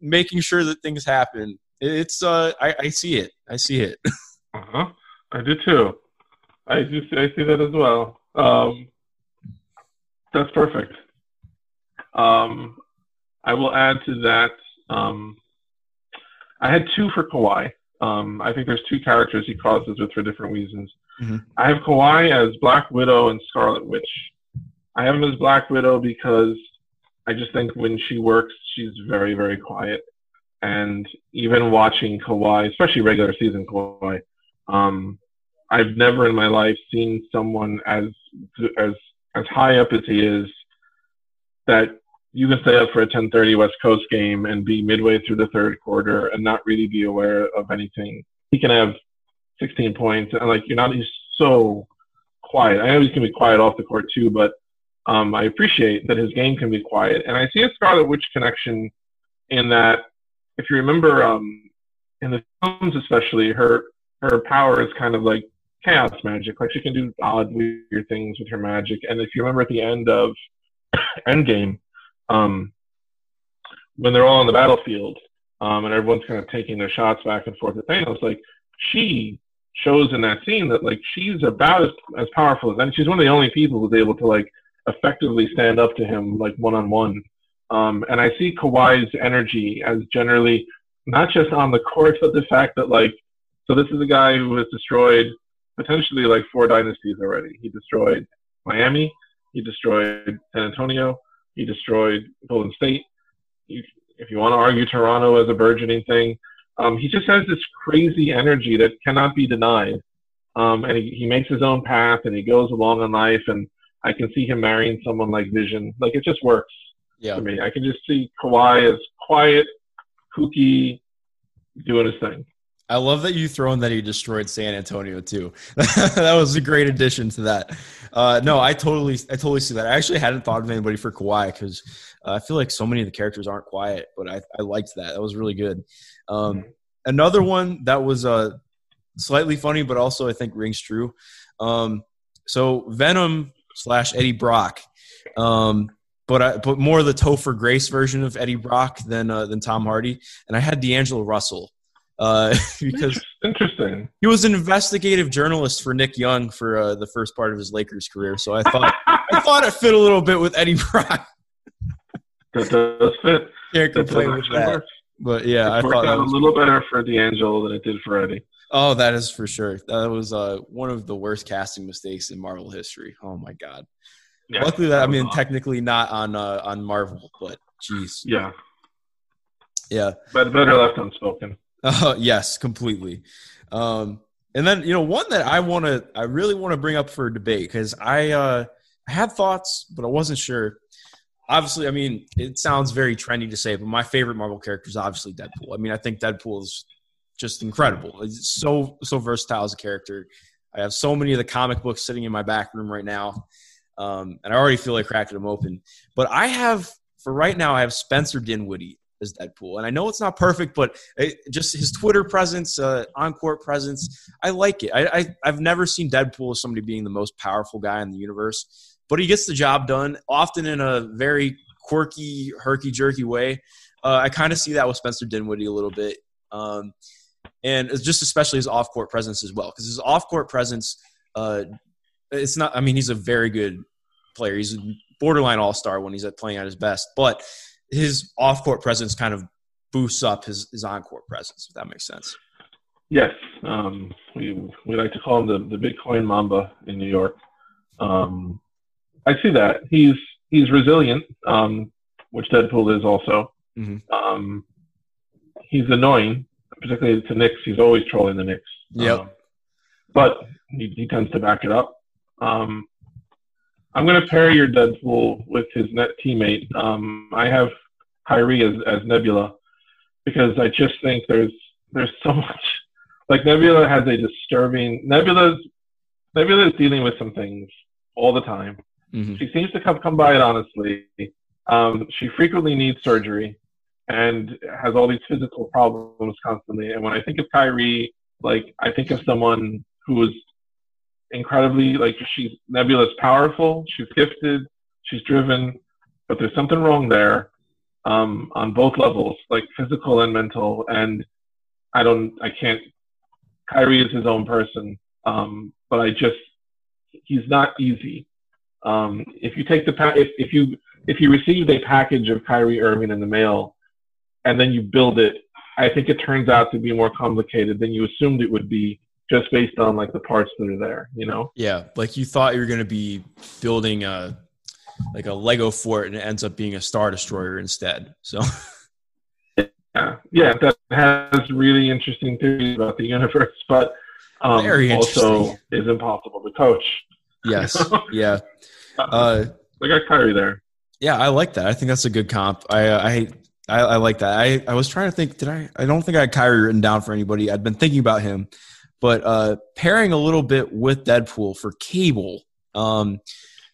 making sure that things happen. It's uh, I, I see it. I see it. uh huh. I do too. I do. See, I see that as well. Um, that's perfect. Um, I will add to that. Um, I had two for Kawhi. Um, I think there's two characters he crosses with for different reasons. Mm-hmm. I have Kawhi as Black Widow and Scarlet Witch. I have him as Black Widow because I just think when she works, she's very, very quiet. And even watching Kawhi, especially regular season Kawhi, Um, I've never in my life seen someone as as as high up as he is that you can stay up for a 10:30 West Coast game and be midway through the third quarter and not really be aware of anything. He can have 16 points and like you're not he's so quiet. I know he can be quiet off the court too, but um, I appreciate that his game can be quiet. And I see a Scarlet Witch connection in that if you remember um, in the films especially her her power is kind of like chaos magic. Like she can do odd, weird things with her magic. And if you remember at the end of Endgame, um, when they're all on the battlefield um, and everyone's kind of taking their shots back and forth at Thanos, like she shows in that scene that like she's about as, as powerful as and she's one of the only people who's able to like effectively stand up to him like one on one. And I see Kawhi's energy as generally not just on the court, but the fact that like so this is a guy who has destroyed potentially like four dynasties already. He destroyed Miami, he destroyed San Antonio, he destroyed Golden State. You, if you want to argue Toronto as a burgeoning thing, um, he just has this crazy energy that cannot be denied. Um, and he, he makes his own path and he goes along in life. And I can see him marrying someone like Vision. Like it just works yeah. I mean, I can just see Kawhi as quiet, kooky, doing his thing. I love that you throw in that he destroyed San Antonio too. that was a great addition to that. Uh, no, I totally, I totally see that. I actually hadn't thought of anybody for Kawhi because uh, I feel like so many of the characters aren't quiet, but I, I liked that. That was really good. Um, another one that was uh, slightly funny, but also I think rings true. Um, so Venom slash Eddie Brock, um, but I, but more the Topher Grace version of Eddie Brock than uh, than Tom Hardy, and I had D'Angelo Russell uh, because interesting. He was an investigative journalist for Nick Young for uh, the first part of his Lakers career, so I thought I thought it fit a little bit with Eddie Brock. That does fit. Can't complain with that. Works. But yeah, it I thought out a little better for D'Angelo than it did for Eddie. Oh, that is for sure. That was uh, one of the worst casting mistakes in Marvel history. Oh my god. Yeah, Luckily, that I mean, technically not on uh, on Marvel, but jeez. Yeah. Yeah. But better left unspoken. Uh, yes, completely. Um, and then you know one that I want to, I really want to bring up for debate because I, uh, I had thoughts, but I wasn't sure. Obviously, I mean, it sounds very trendy to say, but my favorite Marvel character is obviously Deadpool. I mean, I think Deadpool is just incredible. It's so so versatile as a character. I have so many of the comic books sitting in my back room right now, um, and I already feel like cracking them open. But I have, for right now, I have Spencer Dinwiddie as Deadpool. And I know it's not perfect, but it, just his Twitter presence, uh, on court presence, I like it. I, I, I've never seen Deadpool as somebody being the most powerful guy in the universe, but he gets the job done, often in a very quirky, herky jerky way. Uh, I kind of see that with Spencer Dinwiddie a little bit. Um, and just especially his off court presence as well, because his off court presence, uh, it's not, I mean, he's a very good player. He's a borderline all star when he's at playing at his best, but his off court presence kind of boosts up his, his on court presence, if that makes sense. Yes. Um, we, we like to call him the, the Bitcoin Mamba in New York. Um, I see that. He's, he's resilient, um, which Deadpool is also. Mm-hmm. Um, he's annoying, particularly to Knicks. He's always trolling the Knicks. Yep. Um, but he, he tends to back it up. Um, I'm going to pair your Deadpool with his net teammate. Um, I have Kyrie as, as Nebula because I just think there's there's so much. Like Nebula has a disturbing Nebula's Nebula is dealing with some things all the time. Mm-hmm. She seems to come come by it honestly. Um, she frequently needs surgery and has all these physical problems constantly. And when I think of Kyrie, like I think of someone who is incredibly like she's Nebula's powerful, she's gifted, she's driven, but there's something wrong there um, on both levels, like physical and mental. And I don't, I can't. Kyrie is his own person, um, but I just he's not easy. Um, if you take the pa- if, if you if you received a package of Kyrie Irving in the mail and then you build it, I think it turns out to be more complicated than you assumed it would be just based on like the parts that are there, you know? Yeah. Like you thought you were going to be building a, like a Lego fort and it ends up being a star destroyer instead. So, yeah, yeah, that has really interesting theories about the universe. But um, Very also is impossible to coach. Yes. Yeah. Uh, I got Kyrie there. Yeah, I like that. I think that's a good comp. I I I, I like that. I, I was trying to think. Did I? I don't think I had Kyrie written down for anybody. I'd been thinking about him, but uh, pairing a little bit with Deadpool for Cable. Um,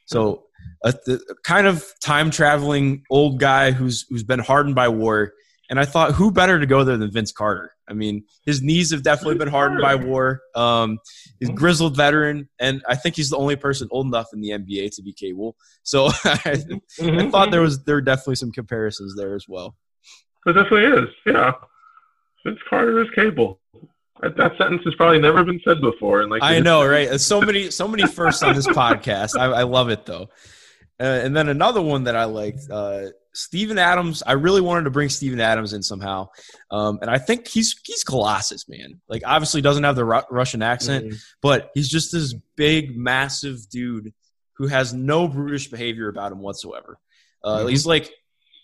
so a, a kind of time traveling old guy who's who's been hardened by war. And I thought, who better to go there than Vince Carter? I mean, his knees have definitely been hardened by war. Um, he's a grizzled veteran, and I think he's the only person old enough in the NBA to be Cable. So I, I thought there was there were definitely some comparisons there as well. It definitely is. Yeah, Vince Carter is Cable. That, that sentence has probably never been said before. And like I know, right? So many, so many firsts on this podcast. I, I love it though. Uh, and then another one that I liked, uh, Steven Adams. I really wanted to bring Steven Adams in somehow, um, and I think he's he's Colossus, man. Like obviously doesn't have the Ru- Russian accent, mm-hmm. but he's just this big, massive dude who has no brutish behavior about him whatsoever. Uh, mm-hmm. He's like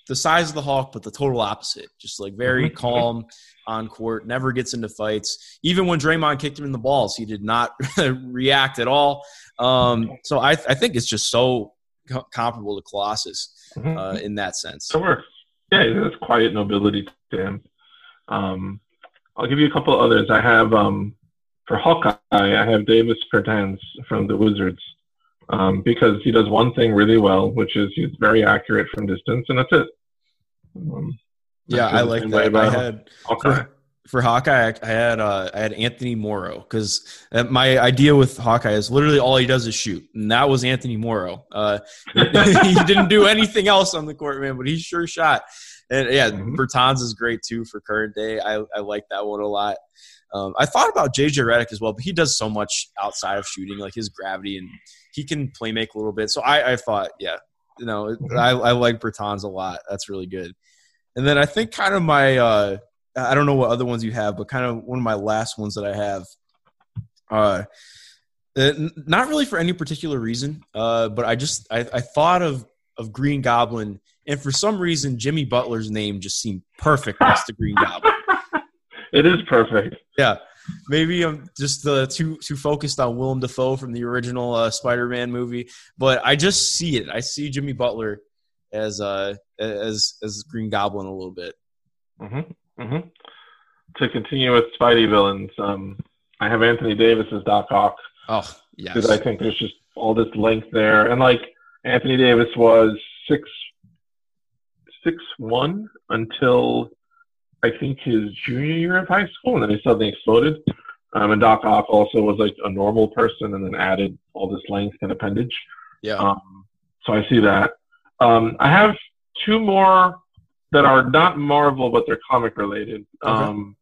the size of the Hulk, but the total opposite. Just like very mm-hmm. calm on court, never gets into fights. Even when Draymond kicked him in the balls, he did not react at all. Um, so I, I think it's just so comparable to Colossus mm-hmm. uh, in that sense. Sure. Yeah, there's quiet nobility to him. Um, I'll give you a couple others. I have um, for Hawkeye, I have Davis Bertans from the Wizards um, because he does one thing really well, which is he's very accurate from distance, and that's it. Um, yeah, I like that. I had Hawkeye. For, for Hawkeye, I had uh, I had Anthony Morrow because uh, my idea with Hawkeye is literally all he does is shoot, and that was Anthony Morrow. Uh, he didn't do anything else on the court, man, but he sure shot. And yeah, mm-hmm. Bertans is great too for current day. I, I like that one a lot. Um, I thought about JJ Redick as well, but he does so much outside of shooting, like his gravity, and he can play make a little bit. So I, I thought, yeah, you know. I, I like Bertans a lot. That's really good. And then I think kind of my uh, I don't know what other ones you have, but kind of one of my last ones that I have. Uh, uh not really for any particular reason, uh, but I just I, I thought of of Green Goblin, and for some reason Jimmy Butler's name just seemed perfect next to Green Goblin. It is perfect. Yeah, maybe I'm just uh, too too focused on Willem Dafoe from the original uh, Spider-Man movie, but I just see it. I see Jimmy Butler as uh as as Green Goblin a little bit. Mm-hmm. Mm-hmm. To continue with Spidey villains, um, I have Anthony Davis as Doc Ock. Oh, yes. Because I think there's just all this length there, and like Anthony Davis was six six one until I think his junior year of high school, and then he suddenly exploded. Um, and Doc Ock also was like a normal person, and then added all this length and appendage. Yeah. Um, so I see that. Um, I have two more that are not Marvel, but they're comic related. Okay. Um,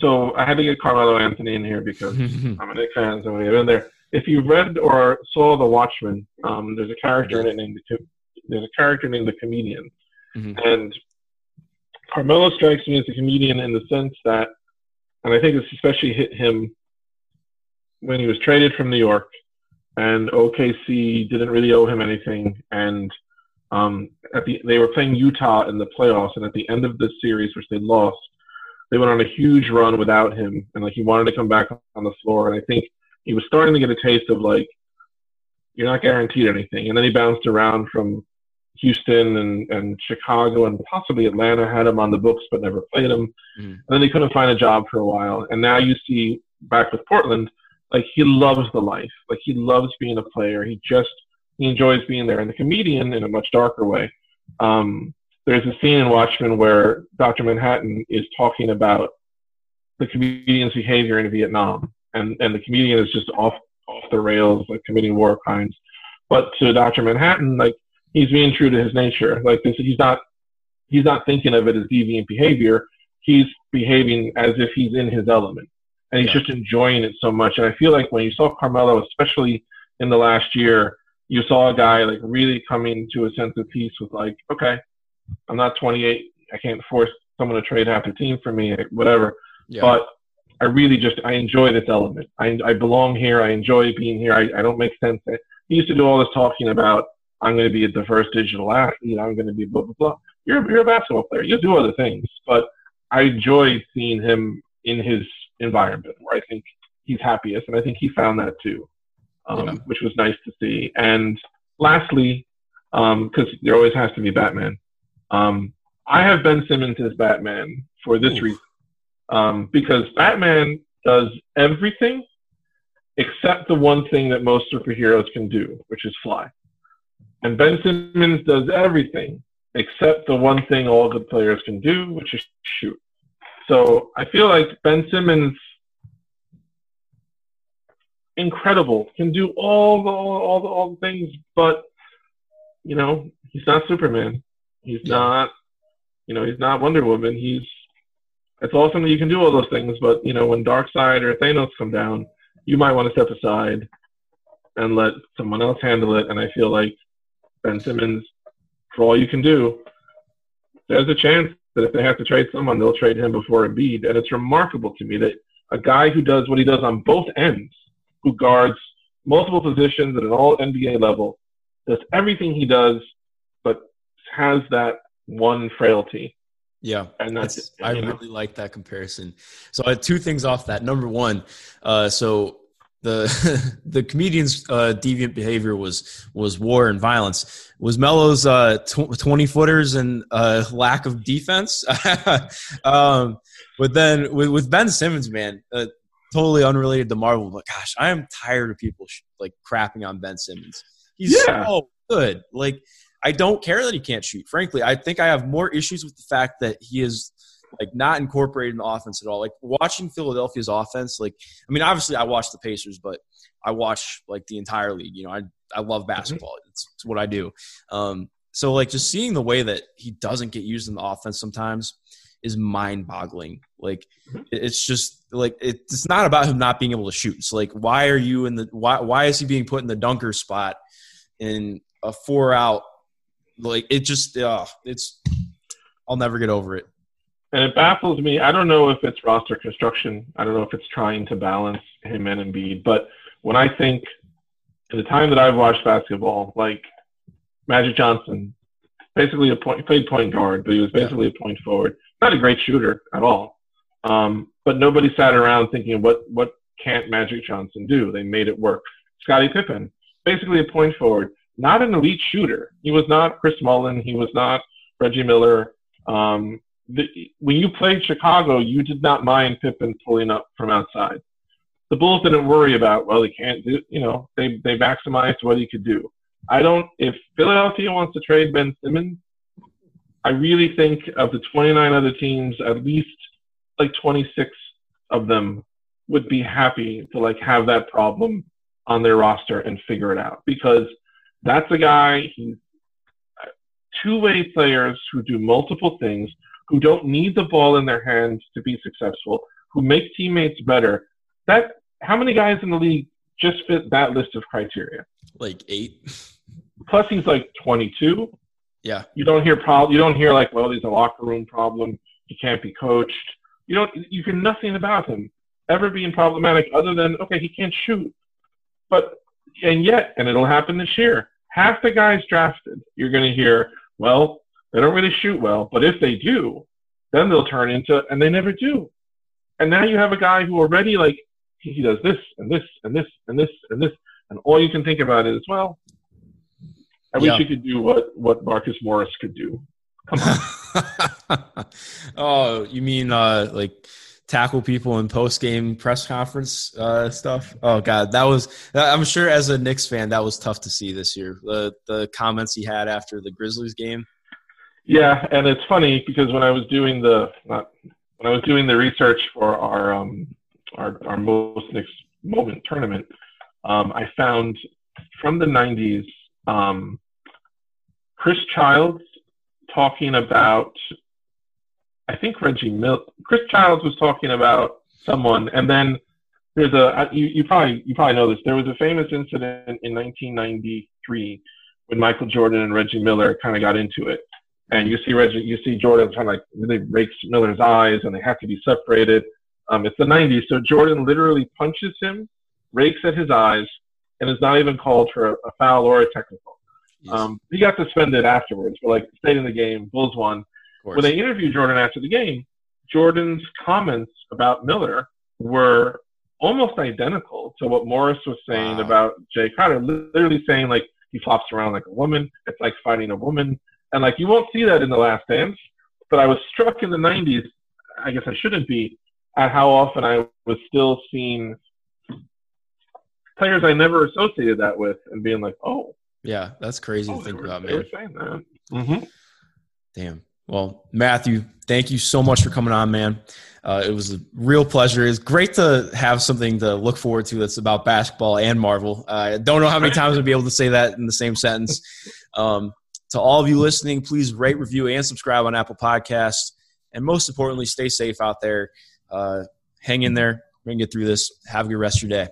so I had to get Carmelo Anthony in here because I'm a Knick fan, so we get in there. If you read or saw The Watchmen, um, there's a character in it named the, there's a character named the Comedian, mm-hmm. and Carmelo strikes me as a comedian in the sense that, and I think this especially hit him when he was traded from New York, and OKC didn't really owe him anything, and um, at the they were playing Utah in the playoffs, and at the end of the series, which they lost, they went on a huge run without him, and like he wanted to come back on the floor, and I think he was starting to get a taste of like you're not guaranteed anything, and then he bounced around from Houston and, and Chicago and possibly Atlanta had him on the books but never played him. Mm. And then he couldn't find a job for a while. And now you see back with Portland, like he loves the life. Like he loves being a player. He just he enjoys being there. And the comedian in a much darker way. Um, there's a scene in Watchmen where Dr. Manhattan is talking about the comedian's behavior in Vietnam. And and the comedian is just off off the rails, like committing war crimes. But to Dr. Manhattan, like he's being true to his nature. Like this, he's not he's not thinking of it as deviant behavior. He's behaving as if he's in his element, and he's yeah. just enjoying it so much. And I feel like when you saw Carmelo, especially in the last year, you saw a guy like really coming to a sense of peace with like, okay, I'm not 28. I can't force someone to trade half the team for me, whatever. Yeah. But I really just I enjoy this element. I I belong here. I enjoy being here. I, I don't make sense. He used to do all this talking about I'm going to be a first digital athlete. I'm going to be blah blah blah. You're you're a basketball player. You do other things, but I enjoy seeing him in his environment where I think he's happiest, and I think he found that too, um, Yeah. which was nice to see. And lastly, because there always has to be Batman, um, I have Ben Simmons as Batman for this Ooh. reason, um, because Batman does everything except the one thing that most superheroes can do, which is fly. And Ben Simmons does everything except the one thing all good players can do, which is shoot. So I feel like Ben Simmons, incredible, can do all the all, all the all the things, but you know he's not Superman. He's not, you know, he's not Wonder Woman. He's it's awesome that you can do all those things, but you know when Darkseid or Thanos come down, you might want to step aside and let someone else handle it. And I feel like Ben Simmons, for all you can do, there's a chance that if they have to trade someone, they'll trade him before Embiid. And it's remarkable to me that a guy who does what he does on both ends, who guards multiple positions at an all NBA level, does everything he does, but has that one frailty. Yeah. And that's, I know, really like that comparison. So I had two things off that. Number one, uh, so the the comedian's uh, deviant behavior was was war and violence. Was Melo's uh, tw- twenty footers and uh, lack of defense? um, but then with, with Ben Simmons, man, uh, totally unrelated to Marvel. But gosh, I am tired of people sh- like crapping on Ben Simmons. He's Yeah. so good. Like I don't care that he can't shoot. Frankly, I think I have more issues with the fact that he is like not incorporated in the offense at all. Like watching Philadelphia's offense, like I mean, obviously I watch the Pacers, but I watch like the entire league. You know, I I love basketball. It's, it's what I do. Um, so like just seeing the way that he doesn't get used in the offense sometimes is mind-boggling. Like it- it's just like it's not about him not being able to shoot. It's like why are you in the why why is he being put in the dunker spot in a four out? Like it just uh, it's I'll never get over it. And it baffles me. I don't know if it's roster construction. I don't know if it's trying to balance him and Embiid. But when I think, in the time that I've watched basketball, like Magic Johnson, basically a point, played point guard, but he was basically a point forward. Not a great shooter at all. Um, but nobody sat around thinking, what what can't Magic Johnson do? They made it work. Scottie Pippen, basically a point forward, not an elite shooter. He was not Chris Mullin. He was not Reggie Miller. Um, the, when you played Chicago, you did not mind Pippen pulling up from outside. The Bulls didn't worry about, well, he can't do, you know, they, they maximized what he could do. I don't, if Philadelphia wants to trade Ben Simmons, I really think of the 29 other teams, at least like 26 of them would be happy to like have that problem on their roster and figure it out because that's a guy, he's uh, two-way players who do multiple things, who don't need the ball in their hands to be successful, who make teammates better. That how many guys in the league just fit that list of criteria? Like eight. Plus, he's like 22. Yeah. You don't hear prob- You don't hear like, well, there's a locker room problem. He can't be coached. You don't. You hear nothing about him ever being problematic, other than okay, he can't shoot. But and yet, and it'll happen this year. Half the guys drafted, you're going to hear, well, they don't really shoot well, but if they do, then they'll turn into, and they never do. And now you have a guy who already like he does this and this and this and this and this, and all you can think about is, well, I Yeah. wish you could do what what Marcus Morris could do. Come on. oh, you mean uh like tackle people in post game press conference uh stuff? Oh god, that was I'm sure as a Knicks fan that was tough to see this year. The the comments he had after the Grizzlies game. Yeah, and it's funny because when I was doing the not when I was doing the research for our um our our most Knicks moment tournament, um, I found from the '90s um, Chris Childs talking about I think Reggie Mill. Chris Childs was talking about someone, and then there's a you, you probably you probably know this. There was a famous incident in 1993 when Michael Jordan and Reggie Miller kind of got into it and you see Reggie, you see Jordan trying to like really rakes Miller's eyes, and they have to be separated. Um, it's the '90s, so Jordan literally punches him, rakes at his eyes, and is not even called for a, a foul or a technical. Um, he got suspended afterwards, but like stayed in the game. Bulls won. When they interviewed Jordan after the game, Jordan's comments about Miller were almost identical to what Morris was saying Wow. about Jae Crowder. Literally saying like he flops around like a woman. It's like fighting a woman, and like you won't see that in the Last Dance. But I was struck in the '90s. I guess I shouldn't be at how often I was still seeing players I never associated that with, and being like, "Oh, Yeah, that's crazy oh to they, think were, about, they were man. saying that." Mm-hmm. Damn. Well, Matthew, thank you so much for coming on, man. Uh, it was a real pleasure. It's great to have something to look forward to that's about basketball and Marvel. Uh, I don't know how many times I'll be able to say that in the same sentence. Um, to all of you listening, please rate, review, and subscribe on Apple Podcasts. And most importantly, stay safe out there. Uh, hang in there. We're going to get through this. Have a good rest of your day.